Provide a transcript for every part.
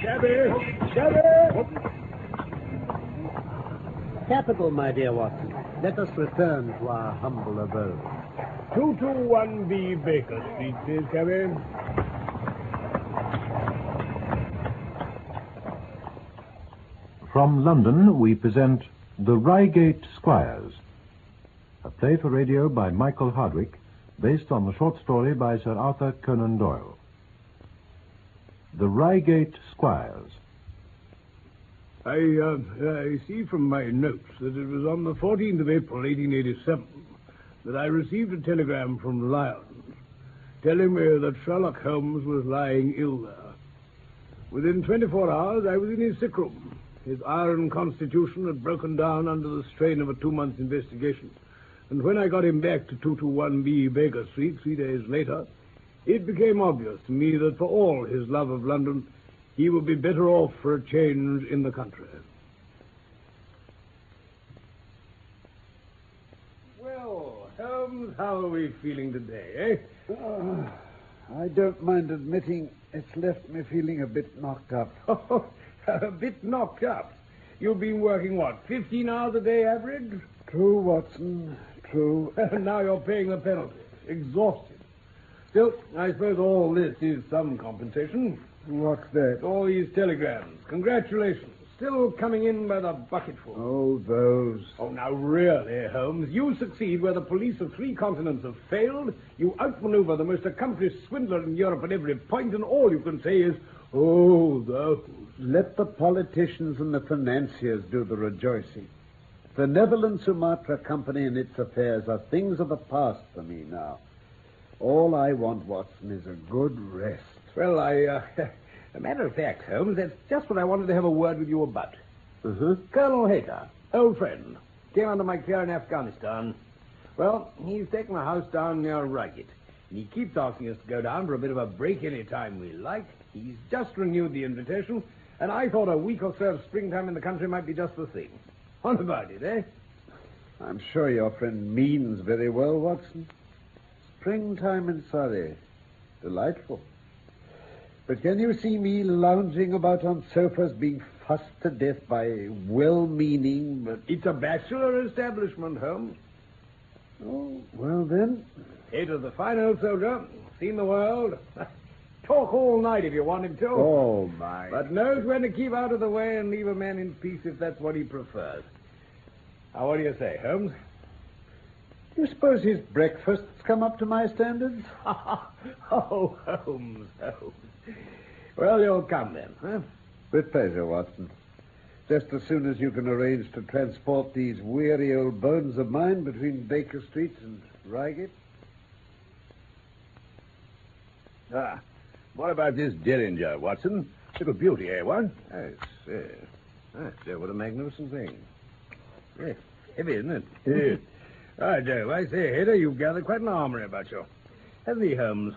Shabby! Shabby! Capital, my dear Watson. Let us return to our humble abode. 221B Baker Street, please, Cabby. From London, we present The Reigate Squires, a play for radio by Michael Hardwick, based on the short story by Sir Arthur Conan Doyle. The Reigate Squires. I, uh, I see from my notes that it was on the 14th of April, 1887, that I received a telegram from Lyons telling me that Sherlock Holmes was lying ill there. Within 24 hours, I was in his sick room. His iron constitution had broken down under the strain of a two-month investigation. And when I got him back to 221B Baker Street three days later, it became obvious to me that for all his love of London, he would be better off for a change in the country. Well, Holmes, how are we feeling today, eh? Uh, I don't mind admitting it's left me feeling a bit knocked up. a bit knocked up. You've been working, what, 15 hours a day average? True, Watson, true. And now you're paying the penalty. Exhausted. Still, I suppose all this is some compensation. What's that? All these telegrams. Congratulations. Still coming in by the bucketful. Oh, those. Oh, now really, Holmes, you succeed where the police of three continents have failed. You outmaneuver the most accomplished swindler in Europe at every point, and all you can say is, oh, those. Let the politicians and the financiers do the rejoicing. The Netherlands Sumatra Company and its affairs are things of the past for me now. All I want, Watson, is a good rest. Well, I, uh, a matter of fact, Holmes, that's just what I wanted to have a word with you about. Uh-huh. Colonel Hayter, old friend, came under my care in Afghanistan. Well, he's taken a house down near Reigate. And he keeps asking us to go down for a bit of a break any time we like. He's just renewed the invitation, and I thought a week or so of springtime in the country might be just the thing. What about it, eh? I'm sure your friend means very well, Watson. Springtime in Surrey. Delightful. But can you see me lounging about on sofas being fussed to death by well-meaning but... It's a bachelor establishment, Holmes. Oh, well then... Hayter's a fine old soldier. Seen the world. Talk all night if you want him to. Oh, my... But knows when to keep out of the way and leave a man in peace if that's what he prefers. Now, what do you say, Holmes? Do you suppose his breakfasts come up to my standards? oh, Holmes, Holmes. Well, you'll come then, huh? With pleasure, Watson. Just as soon as you can arrange to transport these weary old bones of mine between Baker Street and Reigate. Ah, what about this Derringer, Watson? Little beauty, eh, what? Yes, yes. Yes, sir, what a magnificent thing. Yes, heavy, isn't it? Yes. I do. I say, Hayter, you've gathered quite an armory about you. Hasn't Holmes?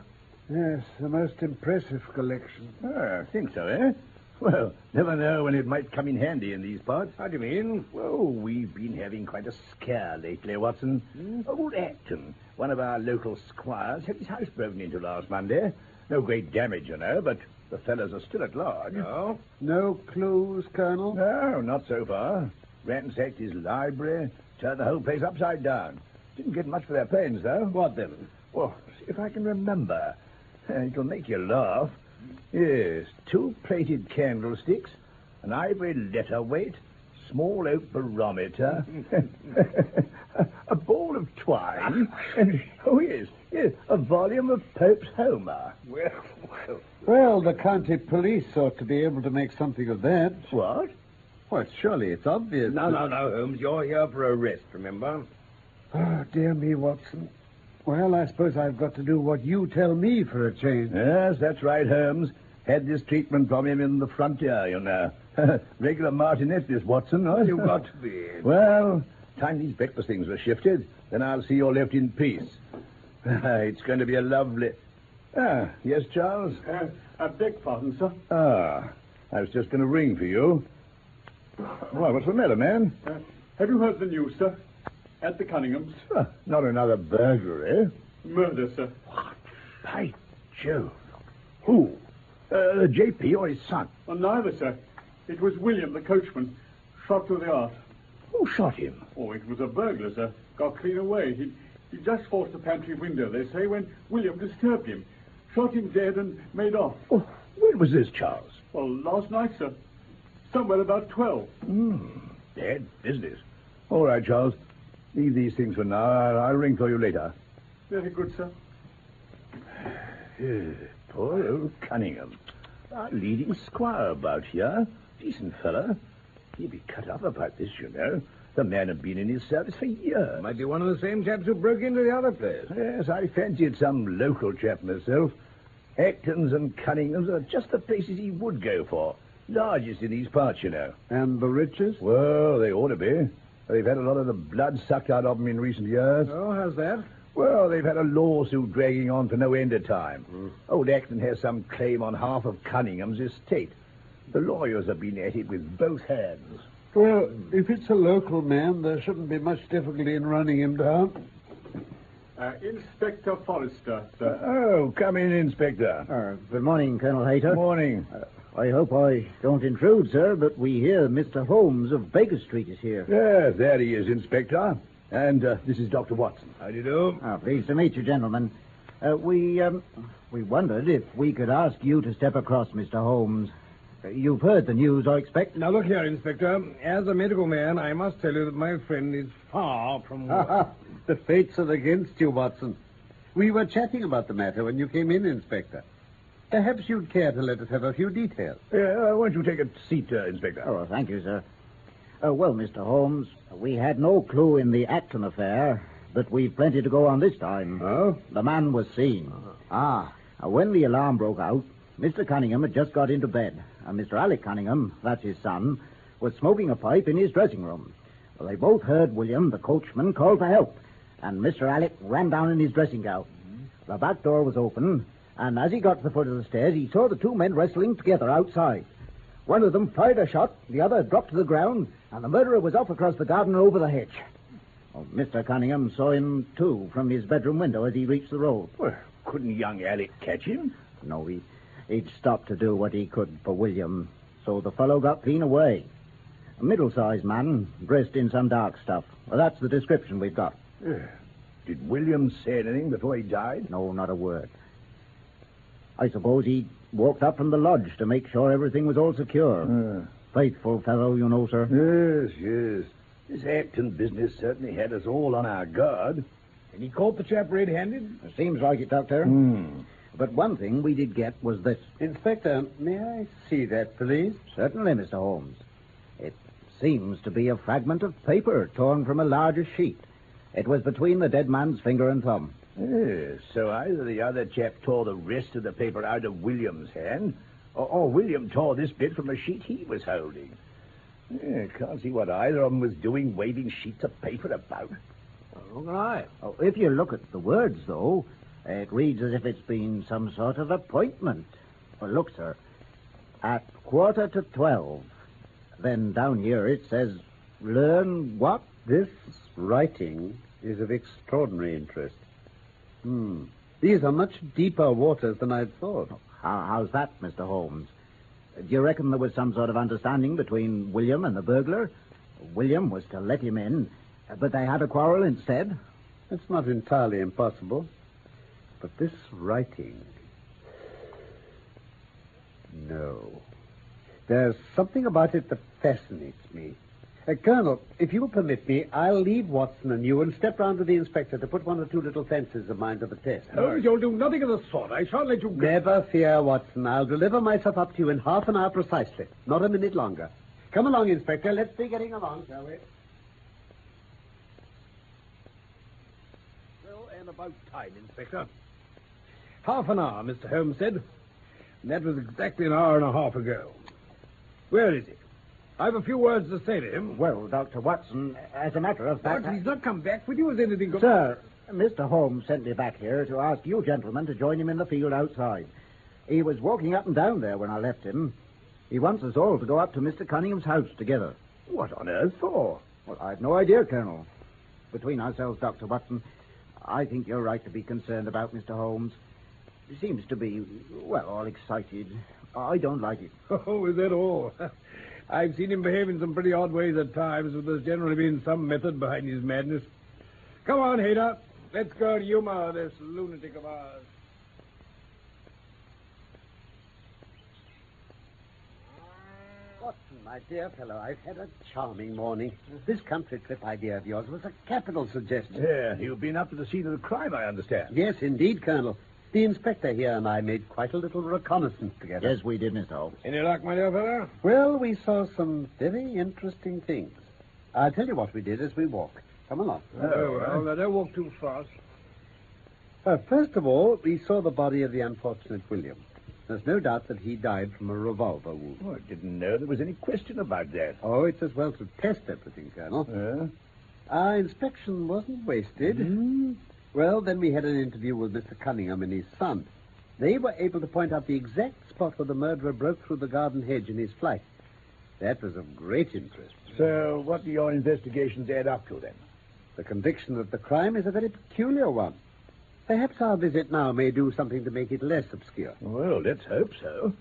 Yes, the most impressive collection. Ah, I think so, eh? Well, never know when it might come in handy in these parts. How do you mean? Well, we've been having quite a scare lately, Watson. Old Acton, one of our local squires, had his house broken into last Monday. No great damage, you know, but the fellows are still at large. Oh? No clues, Colonel? No, not so far. Ransacked his library, turned uh, the whole place upside down. Didn't get much for their pains, though. What then? Well, see if I can remember, uh, it'll make you laugh. Yes, two plated candlesticks, an ivory letter weight, small oak barometer, a ball of twine, and, oh yes, yes, a volume of Pope's Homer. Well, well. Well, the county police ought to be able to make something of that. What? Well, surely it's obvious. No, that- no, no, Holmes. You're here for a rest, remember? Oh, dear me, Watson. Well, I suppose I've got to do what you tell me for a change. Yes, that's right, Holmes. Had this treatment from him in the frontier, you know. Regular martinet, this Watson, huh? You've got to be. Well, time these breakfast things were shifted, then I'll see you're left in peace. it's going to be a lovely. Ah, yes, Charles? Uh, I beg pardon, sir. Ah, I was just going to ring for you. Why, what's the matter, man? Uh, have you heard the news, sir? At the Cunninghams. Ah, not another burglary. Murder, sir. What? By Jove. Who? Uh, J.P. or his son? Well, neither, sir. It was William, the coachman, shot through the heart. Who shot him? Oh, it was a burglar, sir. Got clean away. He, he just forced the pantry window, they say, when William disturbed him. Shot him dead and made off. Oh, when was this, Charles? Well, last night, sir. Somewhere about 12. Hmm, bad business. All right, Charles. Leave these things for now. I'll, I'll ring for you later. Very good, sir. Eh, poor old Cunningham. Our leading squire about here. Decent fella. He'd be cut up about this, you know. The man had been in his service for years. Might be one of the same chaps who broke into the other place. Yes, I fancied some local chap myself. Actons and Cunninghams are just the places he would go for. Largest in these parts, you know. And the richest? Well, they ought to be. They've had a lot of the blood sucked out of them in recent years. Oh, how's that? Well, they've had a lawsuit dragging on for no end of time. Old Acton has some claim on half of Cunningham's estate. The lawyers have been at it with both hands. Well, if it's a local man, there shouldn't be much difficulty in running him down. Uh, Inspector Forrester, sir. Oh, come in, Inspector. Uh, good morning, Colonel Hayter. Good morning. I hope I don't intrude, sir, but we hear Mr. Holmes of Baker Street is here. Yes, there he is, Inspector. And uh, this is Dr. Watson. How do you do? Ah, pleased to meet you, gentlemen. Uh, we, um, we wondered if we could ask you to step across, Mr. Holmes. Uh, you've heard the news, I expect. Now, look here, Inspector. As a medical man, I must tell you that my friend is far from well. the fates are against you, Watson. We were chatting about the matter when you came in, Inspector. Perhaps you'd care to let us have a few details. Uh, why don't you take a seat, uh, Inspector? Oh, thank you, sir. Uh, well, Mr. Holmes, we had no clue in the Acton affair, but we've plenty to go on this time. Oh? The man was seen. Ah, uh, when the alarm broke out, Mr. Cunningham had just got into bed, and Mr. Alec Cunningham, that's his son, was smoking a pipe in his dressing room. Well, they both heard William, the coachman, call for help, and Mr. Alec ran down in his dressing gown. The back door was open, and as he got to the foot of the stairs, he saw the two men wrestling together outside. One of them fired a shot, the other dropped to the ground, and the murderer was off across the garden and over the hedge. Oh, well, Mr. Cunningham saw him, too, from his bedroom window as he reached the road. Well, couldn't young Alec catch him? No, he, he'd stopped to do what he could for William, so the fellow got clean away. A middle-sized man, dressed in some dark stuff. Well, that's the description we've got. Did William say anything before he died? No, not a word. I suppose he walked up from the lodge to make sure everything was all secure. Uh, Faithful fellow, you know, sir. yes, yes. This Acton business certainly had us all on our guard. And he caught the chap red-handed? Seems like it, Doctor. Hmm. But one thing we did get was this. Inspector, may I see that, please? Certainly, Mr. Holmes. It seems to be a fragment of paper torn from a larger sheet. It was between the dead man's finger and thumb. Yes, so either the other chap tore the rest of the paper out of William's hand, or, or William tore this bit from a sheet he was holding. Yeah, can't see what either of them was doing, waving sheets of paper about. Can I? Oh, if you look at the words, though, It reads as if it's been some sort of appointment. Well, look, sir. At quarter to twelve. Then down here it says, learn what? This writing is of extraordinary interest. Hmm. These are much deeper waters than I'd thought. How, how's that, Mr. Holmes? Do you reckon there was some sort of understanding between William and the burglar? William was to let him in, but they had a quarrel instead. It's not entirely impossible. But this writing. No. There's something about it that fascinates me. Uh, Colonel, if you'll permit me, I'll leave Watson and you and step round to the inspector to put one or two little fences of mine to the test. Oh, you'll do nothing of the sort. I shan't let you go. Never fear, Watson. I'll deliver myself up to you in half an hour precisely. Not a minute longer. Come along, Inspector. Let's be getting along, shall we? Well, and about time, Inspector. Half an hour, Mr. Holmes said. And that was exactly an hour and a half ago. Where is he? I've a few words to say to him. Well, Dr. Watson, as a matter of fact. But he's not come back with you. Has anything... Go- Sir, Mr. Holmes sent me back here to ask you gentlemen to join him in the field outside. He was walking up and down there when I left him. He wants us all to go up to Mr. Cunningham's house together. What on earth for? Well, I've no idea, Colonel. Between ourselves, Dr. Watson, I think you're right to be concerned about Mr. Holmes. He seems to be, well, all excited. I don't like it. Oh, is that all? I've seen him behave in some pretty odd ways at times, but there's generally been some method behind his madness. Come on, Hayter. Let's go to humor this lunatic of ours. Watson, my dear fellow, I've had a charming morning. This country trip idea of yours was a capital suggestion. Yeah, you've been up to the scene of the crime, I understand. Yes, indeed, Colonel. The inspector here and I made quite a little reconnaissance together. Yes, we did, Mr. Holmes. Any luck, my dear fellow? Well, we saw some very interesting things. I'll tell you what we did as we walked. Come along. Oh, well, now don't walk too fast. Uh, first of all, we saw the body of the unfortunate William. There's no doubt that he died from a revolver wound. Oh, I didn't know there was any question about that. Oh, it's as well to test everything, Colonel. Yeah? Our inspection wasn't wasted. Hmm? Well, then we had an interview with Mr. Cunningham and his son. They were able to point out the exact spot where the murderer broke through the garden hedge in his flight. That was of great interest. So, what do your investigations add up to then? The conviction that the crime is a very peculiar one. Perhaps our visit now may do something to make it less obscure. Well, let's hope so.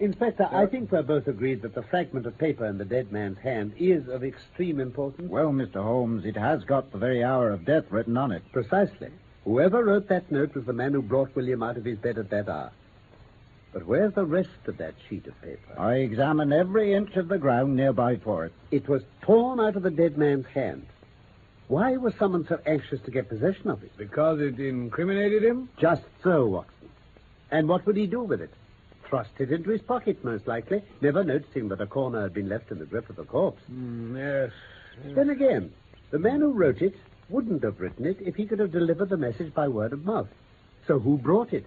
Inspector, I uh, think we're both agreed that the fragment of paper in the dead man's hand is of extreme importance. Well, Mr. Holmes, it has got the very hour of death written on it. Precisely. Whoever wrote that note was the man who brought William out of his bed at that hour. But where's the rest of that sheet of paper? I examined every inch of the ground nearby for it. It was torn out of the dead man's hand. Why was someone so anxious to get possession of it? Because it incriminated him? Just so, Watson. And what would he do with it? Thrust it into his pocket, most likely, never noticing that a corner had been left in the grip of the corpse. Mm, yes. Then again, the man who wrote it wouldn't have written it if he could have delivered the message by word of mouth. So who brought it?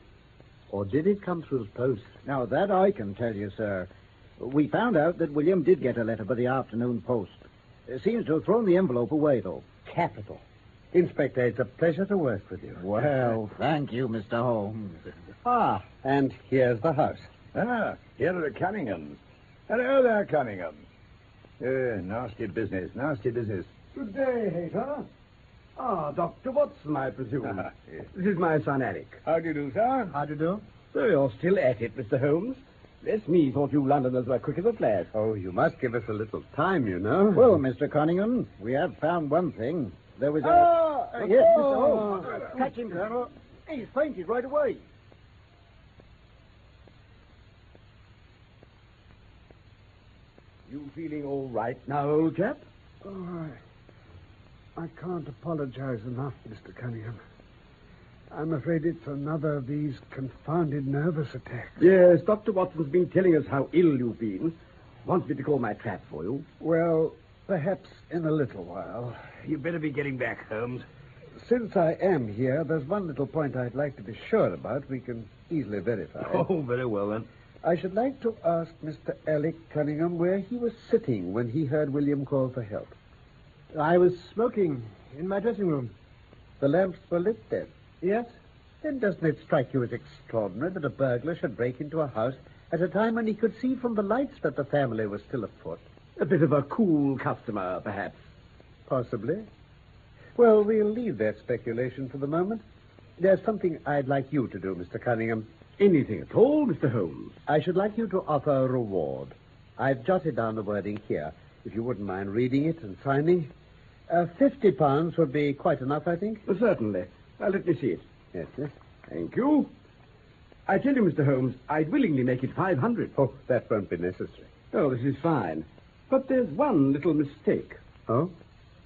Or did it come through the post? Now, that I can tell you, sir. We found out that William did get a letter by the afternoon post. It seems to have thrown the envelope away, though. Capital. Inspector, it's a pleasure to work with you. Well, thank you, Mr. Holmes. Ah, and here's the house. Ah, here are the Cunninghams. Hello there, Cunningham. Uh, nasty business, nasty business. Good day, Hayter. Ah, Dr. Watson, I presume. This is my son, Alec. How do you do, sir? How do you do? So you're still at it, Mr. Holmes. Bless me, thought you Londoners were quick as a flash. Oh, you must give us a little time, you know. Well, Mr. Cunningham, we have found one thing. There was a... Ah, yes, oh. Mr. Holmes. Catch him, Colonel. He's fainted right away. You feeling all right now, old chap? Oh, I, I can't apologize enough, Mr. Cunningham. I'm afraid it's another of these confounded nervous attacks. Yes, Dr. Watson's been telling us how ill you've been. Wants me to call my trap for you. Well, perhaps in a little while. You'd better be getting back, Holmes. Since I am here, there's one little point I'd like to be sure about. We can easily verify. Oh, very well then. I should like to ask Mr. Alec Cunningham where he was sitting when he heard William call for help. I was smoking in my dressing room. The lamps were lit then. Yes? Then doesn't it strike you as extraordinary that a burglar should break into a house at a time when he could see from the lights that the family was still afoot? A bit of a cool customer, perhaps. Possibly. Well, we'll leave that speculation for the moment. There's something I'd like you to do, Mr. Cunningham. Anything at all, Mr. Holmes? I should like you to offer a reward. I've jotted down the wording here, if you wouldn't mind reading it and signing. Uh, Fifty pounds would be quite enough, I think. Uh, certainly. Uh, let me see it. Yes, yes. Thank you. I tell you, Mr. Holmes, I'd willingly make it 500. Oh, that won't be necessary. Oh, this is fine. But there's one little mistake. Oh?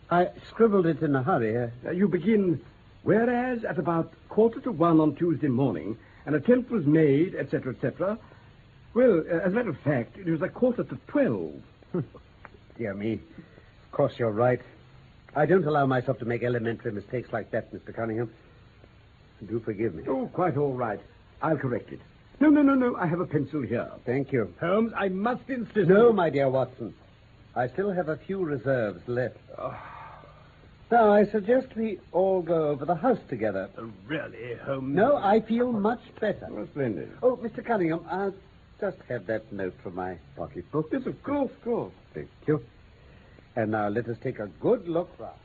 I scribbled it in a hurry. Uh, Uh, you begin, whereas at about quarter to one on Tuesday morning, an attempt was made, etc., etc. Well, uh, as a matter of fact, it was a quarter to twelve. dear me. Of course, you're right. I don't allow myself to make elementary mistakes like that, Mr. Cunningham. Do forgive me. Oh, quite all right. I'll correct it. No, no, no, no. I have a pencil here. Thank you. Holmes, I must insist. No, my dear Watson. I still have a few reserves left. Now, I suggest we all go over the house together. Oh, really, Holmes? No, I feel much better. Oh, splendid. Oh, Mr. Cunningham, I'll just have that note from my pocketbook. Yes, of course, of course. Thank you. And now let us take a good look round.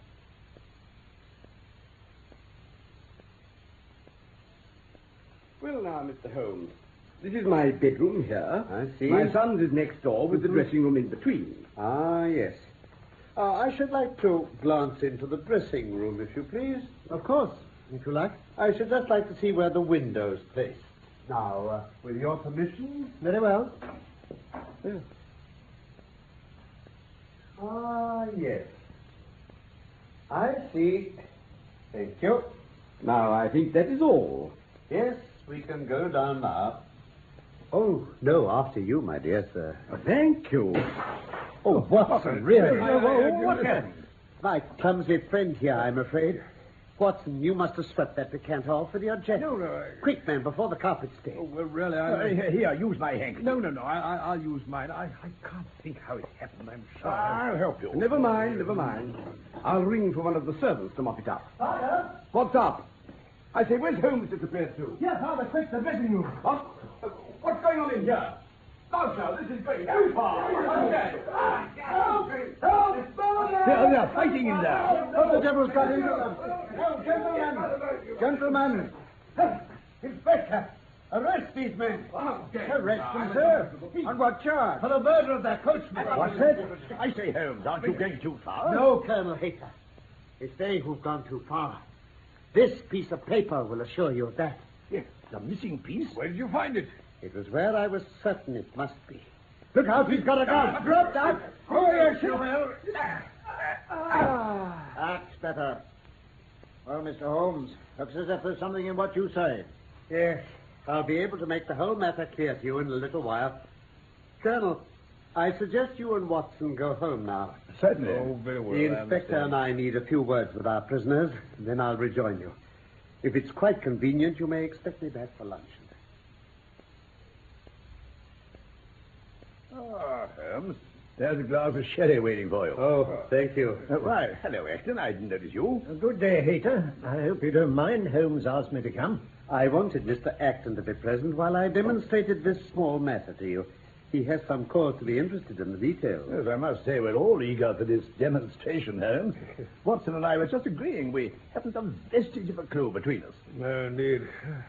Well, now, Mr. Holmes, this is my bedroom here. I see. My son's is next door with the Mhm. dressing room in between. Ah, yes. Uh, I should like to glance into the dressing room, if you please. Of course, if you like. I should just like to see where the window's placed. Now, uh, with your permission. Very well. Yes. Ah, yes. I see. Thank you. Now, I think that is all. Yes, we can go down now. Oh, no, after you, my dear sir. Uh, thank you. Oh, Watson, really? Oh, oh, what happened? My clumsy friend here, I'm afraid. Watson, you must have swept that decanter off with your jet. No, no. I- Quick, man, before the carpet stains. Oh, well, really, I... Uh, here, here, use my handkerchief. No, no, no. I, I, I'll use mine. I, I can't think how it happened, I'm sure. I'll help you. Never mind, never mind. I'll ring for one of the servants to mop it up. Father? What's up? I say, where's Holmes disappeared to? Yes, Father, quick, the dressing room. What? What's going on in here? Now, sir, this is going too far. Okay. Help! Help! They're, they're fighting in there. What the devil's got into them? No, gentlemen! Gentlemen! Inspector! Arrest these men! Arrest them, sir! On what charge? For the murder of their coachman. What's that? I say, Holmes, aren't you going too far? No, Colonel Hayter. It's they who've gone too far. This piece of paper will assure you of that. Yes, the missing piece. Where did you find it? It was where I was certain it must be. Look out, he's got a gun! Uh, drop that! Oh, yes, you will! That's better. Well, Mr. Holmes, looks as if there's something in what you say. Yes. I'll be able to make the whole matter clear to you in a little while. Colonel, I suggest you and Watson go home now. Certainly. Oh, very well. The inspector and I need a few words with our prisoners, and then I'll rejoin you. If it's quite convenient, you may expect me back for luncheon. Ah, Holmes, there's a glass of sherry waiting for you. Oh, thank you. Uh, why, hello, Acton. I didn't notice you. Good day, Hayter. I hope you don't mind. Holmes asked me to come. I wanted Mr. Acton to be present while I demonstrated this small matter to you. He has some cause to be interested in the details. Yes, I must say we're all eager for this demonstration, Holmes. Watson and I were just agreeing we haven't a vestige of a clue between us. No, indeed.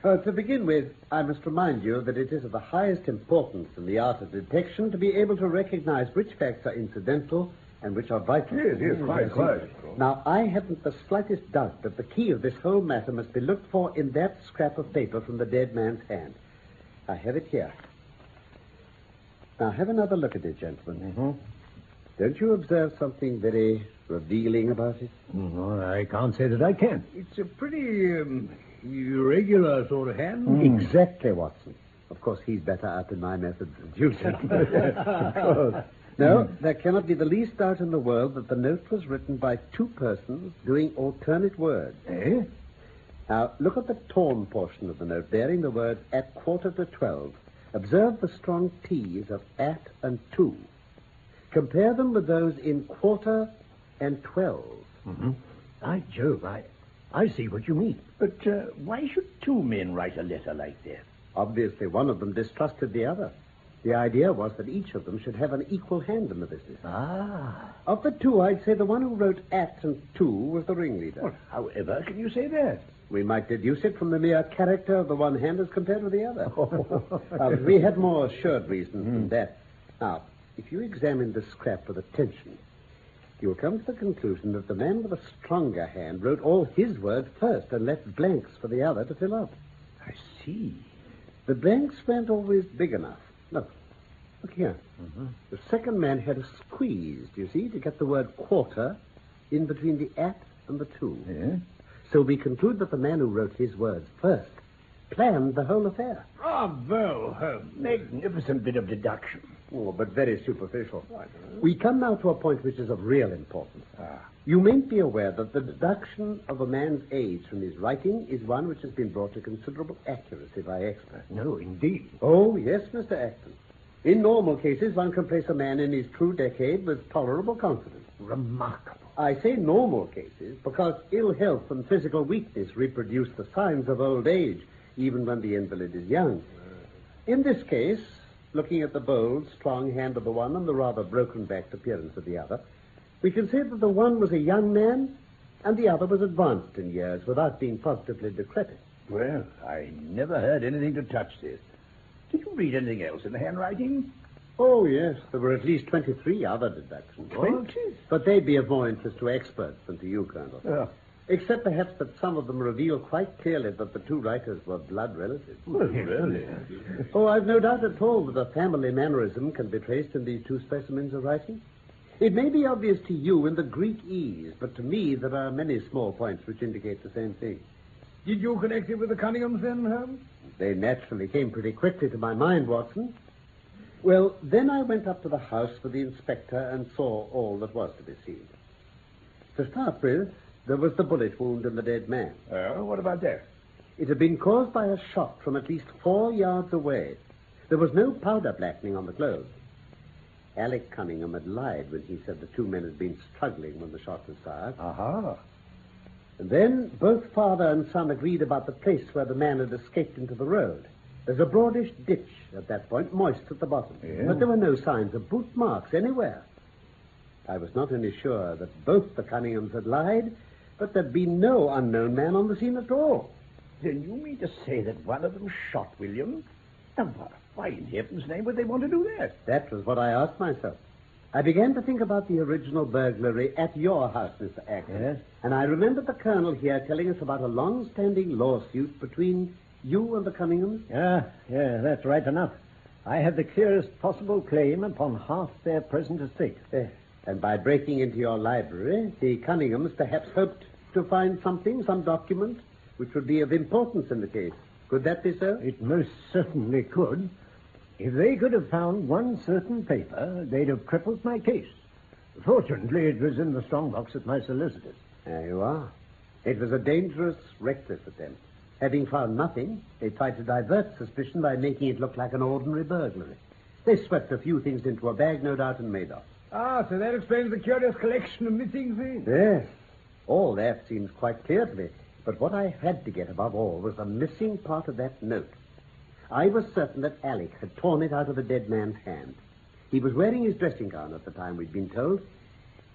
Uh, to begin with, I must remind you that it is of the highest importance in the art of detection to be able to recognize which facts are incidental and which are vital. Yes, yes, quite, quite. Now, I haven't the slightest doubt that the key of this whole matter must be looked for in that scrap of paper from the dead man's hand. I have it here. Now, have another look at it, gentlemen. Mm-hmm. Don't you observe something very revealing about it? No, I can't say that I can. It's a pretty um, irregular sort of hand. Mm. Exactly, Watson. Of course, he's better up in my methods than you, gentlemen. of course. No, there cannot be the least doubt in the world that the note was written by two persons doing alternate words. Eh? Now, look at the torn portion of the note bearing the words at quarter to twelve. Observe the strong T's of at and to. Compare them with those in quarter and twelve. Mm-hmm. By Jove, I, I see what you mean. But uh, why should two men write a letter like that? Obviously, one of them distrusted the other. The idea was that each of them should have an equal hand in the business. Ah. Of the two, I'd say the one who wrote at and to was the ringleader. Well, however can you say that? We might deduce it from the mere character of the one hand as compared with the other. Uh, we had more assured reasons than that. Now, if you examine this scrap with attention, you'll come to the conclusion that the man with a stronger hand wrote all his words first and left blanks for the other to fill up. I see. The blanks weren't always big enough. Look. Look here. The second man had a squeeze, do you see, to get the word quarter in between the at and the to. Yeah? So we conclude that the man who wrote his words first planned the whole affair. Bravo, Holmes. Magnificent bit of deduction. Oh, but very superficial. We come now to a point which is of real importance. Ah. You may be aware that the deduction of a man's age from his writing is one which has been brought to considerable accuracy by experts. No, indeed. Oh, yes, Mr. Acton. In normal cases, one can place a man in his true decade with tolerable confidence. Remarkable. I say normal cases because ill health and physical weakness reproduce the signs of old age, even when the invalid is young. In this case, looking at the bold, strong hand of the one and the rather broken-backed appearance of the other, we can say that the one was a young man and the other was advanced in years without being positively decrepit. Well, I never heard anything to touch this. Did you read anything else in the handwriting? Oh, yes. There were at least 23 other deductions. Oh, Twenty? But they'd be of more interest to experts than to you, Colonel. Oh. Except perhaps that some of them reveal quite clearly that the two writers were blood relatives. Well, really? Oh, I've no doubt at all that a family mannerism can be traced in these two specimens of writing. It may be obvious to you in the Greek e's, but to me there are many small points which indicate the same thing. Did you connect it with the Cunninghams then, Holmes? They naturally came pretty quickly to my mind, Watson. Well, then I went up to the house for the inspector and saw all that was to be seen. To start with, there was the bullet wound in the dead man. Oh, what about that? It had been caused by a shot from at least four yards away. There was no powder blackening on the clothes. Alec Cunningham had lied when he said the two men had been struggling when the shot was fired. Aha. And then both father and son agreed about the place where the man had escaped into the road. There's a broadish ditch at that point, moist at the bottom. Yeah. But there were no signs of boot marks anywhere. I was not only sure that both the Cunninghams had lied, but there'd been no unknown man on the scene at all. Then you mean to say that one of them shot William? Now, why- why in heaven's name would they want to do that? That was what I asked myself. I began to think about the original burglary at your house, Mr. Acton. Yes? And I remembered the colonel here telling us about a long-standing lawsuit between you and the Cunninghams. Yeah, yeah, that's right enough. I have the clearest possible claim upon half their present estate. Eh, and by breaking into your library, the Cunninghams perhaps hoped to find something, some document, which would be of importance in the case. Could that be so? It most certainly could. If they could have found one certain paper, they'd have crippled my case. Fortunately, it was in the strongbox at my solicitor's. There you are. It was a dangerous, reckless attempt. Having found nothing, they tried to divert suspicion by making it look like an ordinary burglary. They swept a few things into a bag, no doubt, and made off. Ah, so that explains the curious collection of missing things. Yes. All that seems quite clear to me. But what I had to get above all was the missing part of that note. I was certain that Alec had torn it out of the dead man's hand. He was wearing his dressing gown at the time, we'd been told.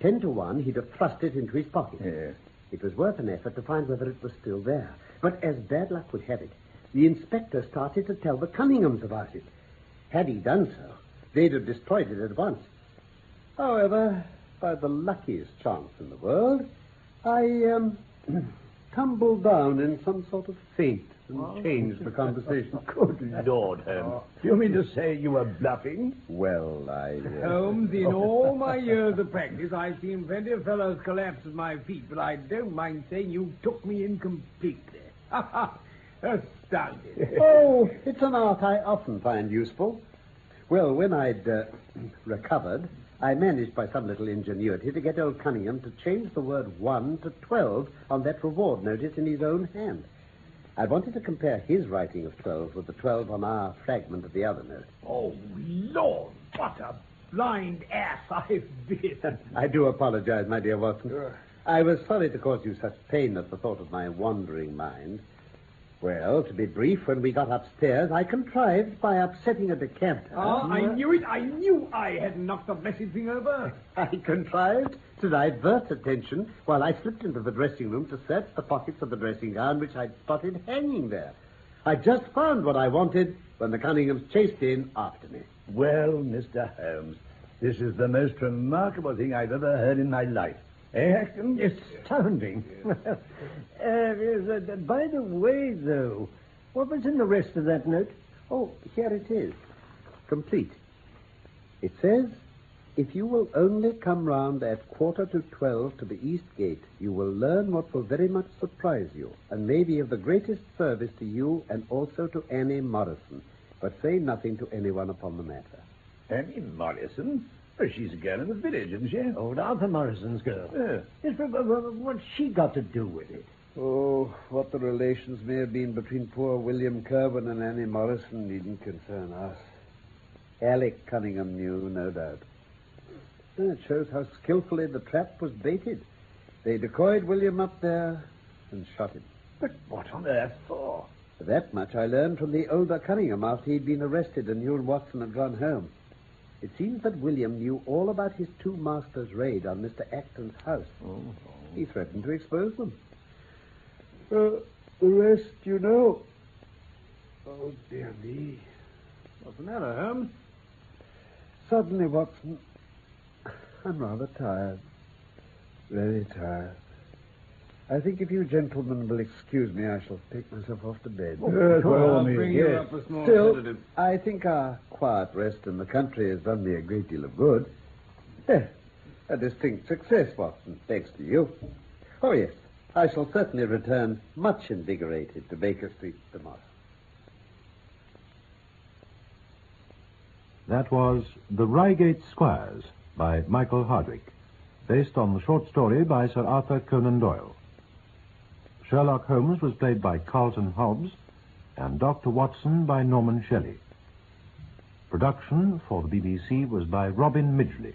Ten to one, he'd have thrust it into his pocket. Yes. It was worth an effort to find whether it was still there. But as bad luck would have it, the inspector started to tell the Cunninghams about it. Had he done so, they'd have destroyed it at once. However, by the luckiest chance in the world, I um, tumbled down in some sort of faint and changed the conversation. Good Lord, Holmes. Do you mean to say you were bluffing? Well, I. Uh... Holmes, in all my years of practice, I've seen plenty of fellows collapse at my feet, but I don't mind saying you took me in completely. Ha ha! Astounding. Oh, it's an art I often find useful. Well, when I'd uh, recovered, I managed by some little ingenuity to get old Cunningham to change the word one to twelve on that reward notice in his own hand. I wanted to compare his writing of twelve with the twelve on our fragment of the other note. Oh, Lord, what a blind ass I've been. I do apologize, my dear Watson. I was sorry to cause you such pain at the thought of my wandering mind. Well, to be brief, when we got upstairs, I contrived by upsetting a decanter. Oh, I knew it. I knew I had knocked the blessed thing over. I contrived to divert attention while I slipped into the dressing room to search the pockets of the dressing gown which I'd spotted hanging there. I just found what I wanted when the Cunninghams chased in after me. Well, Mr. Holmes, this is the most remarkable thing I've ever heard in my life. Eh, Acton? Astounding. uh, yes, uh, by the way, though, what was in the rest of that note? Oh, here it is. Complete. It says, if you will only come round at quarter to twelve to the east gate, you will learn what will very much surprise you, and may be of the greatest service to you and also to Annie Morrison. But say nothing to anyone upon the matter. Annie Morrison? She's a girl in the village, isn't she? Old Arthur Morrison's girl. Yeah. Yes, but, but, but what's she got to do with it? Oh, what the relations may have been between poor William Kirwan and Annie Morrison needn't concern us. Alec Cunningham knew, no doubt. It shows how skillfully the trap was baited. They decoyed William up there and shot him. But what on earth for? That much I learned from the older Cunningham after he'd been arrested and you and Watson had gone home. It seems that William knew all about his two masters' raid on Mr. Acton's house. Oh. He threatened to expose them. Uh, the rest you know. Oh, dear me. What's the matter, Holmes? Suddenly, Watson, I'm rather tired. Very tired. I think if you gentlemen will excuse me, I shall take myself off to bed. Oh, yes, by all I'll means, bring you yes. up a small Still, sedative. I think our quiet rest in the country has done me a great deal of good. Eh, a distinct success, Watson, thanks to you. Oh, yes, I shall certainly return much invigorated to Baker Street tomorrow. That was The Reigate Squires by Michael Hardwick, based on the short story by Sir Arthur Conan Doyle. Sherlock Holmes was played by Carlton Hobbs, and Dr. Watson by Norman Shelley. Production for the BBC was by Robin Midgley.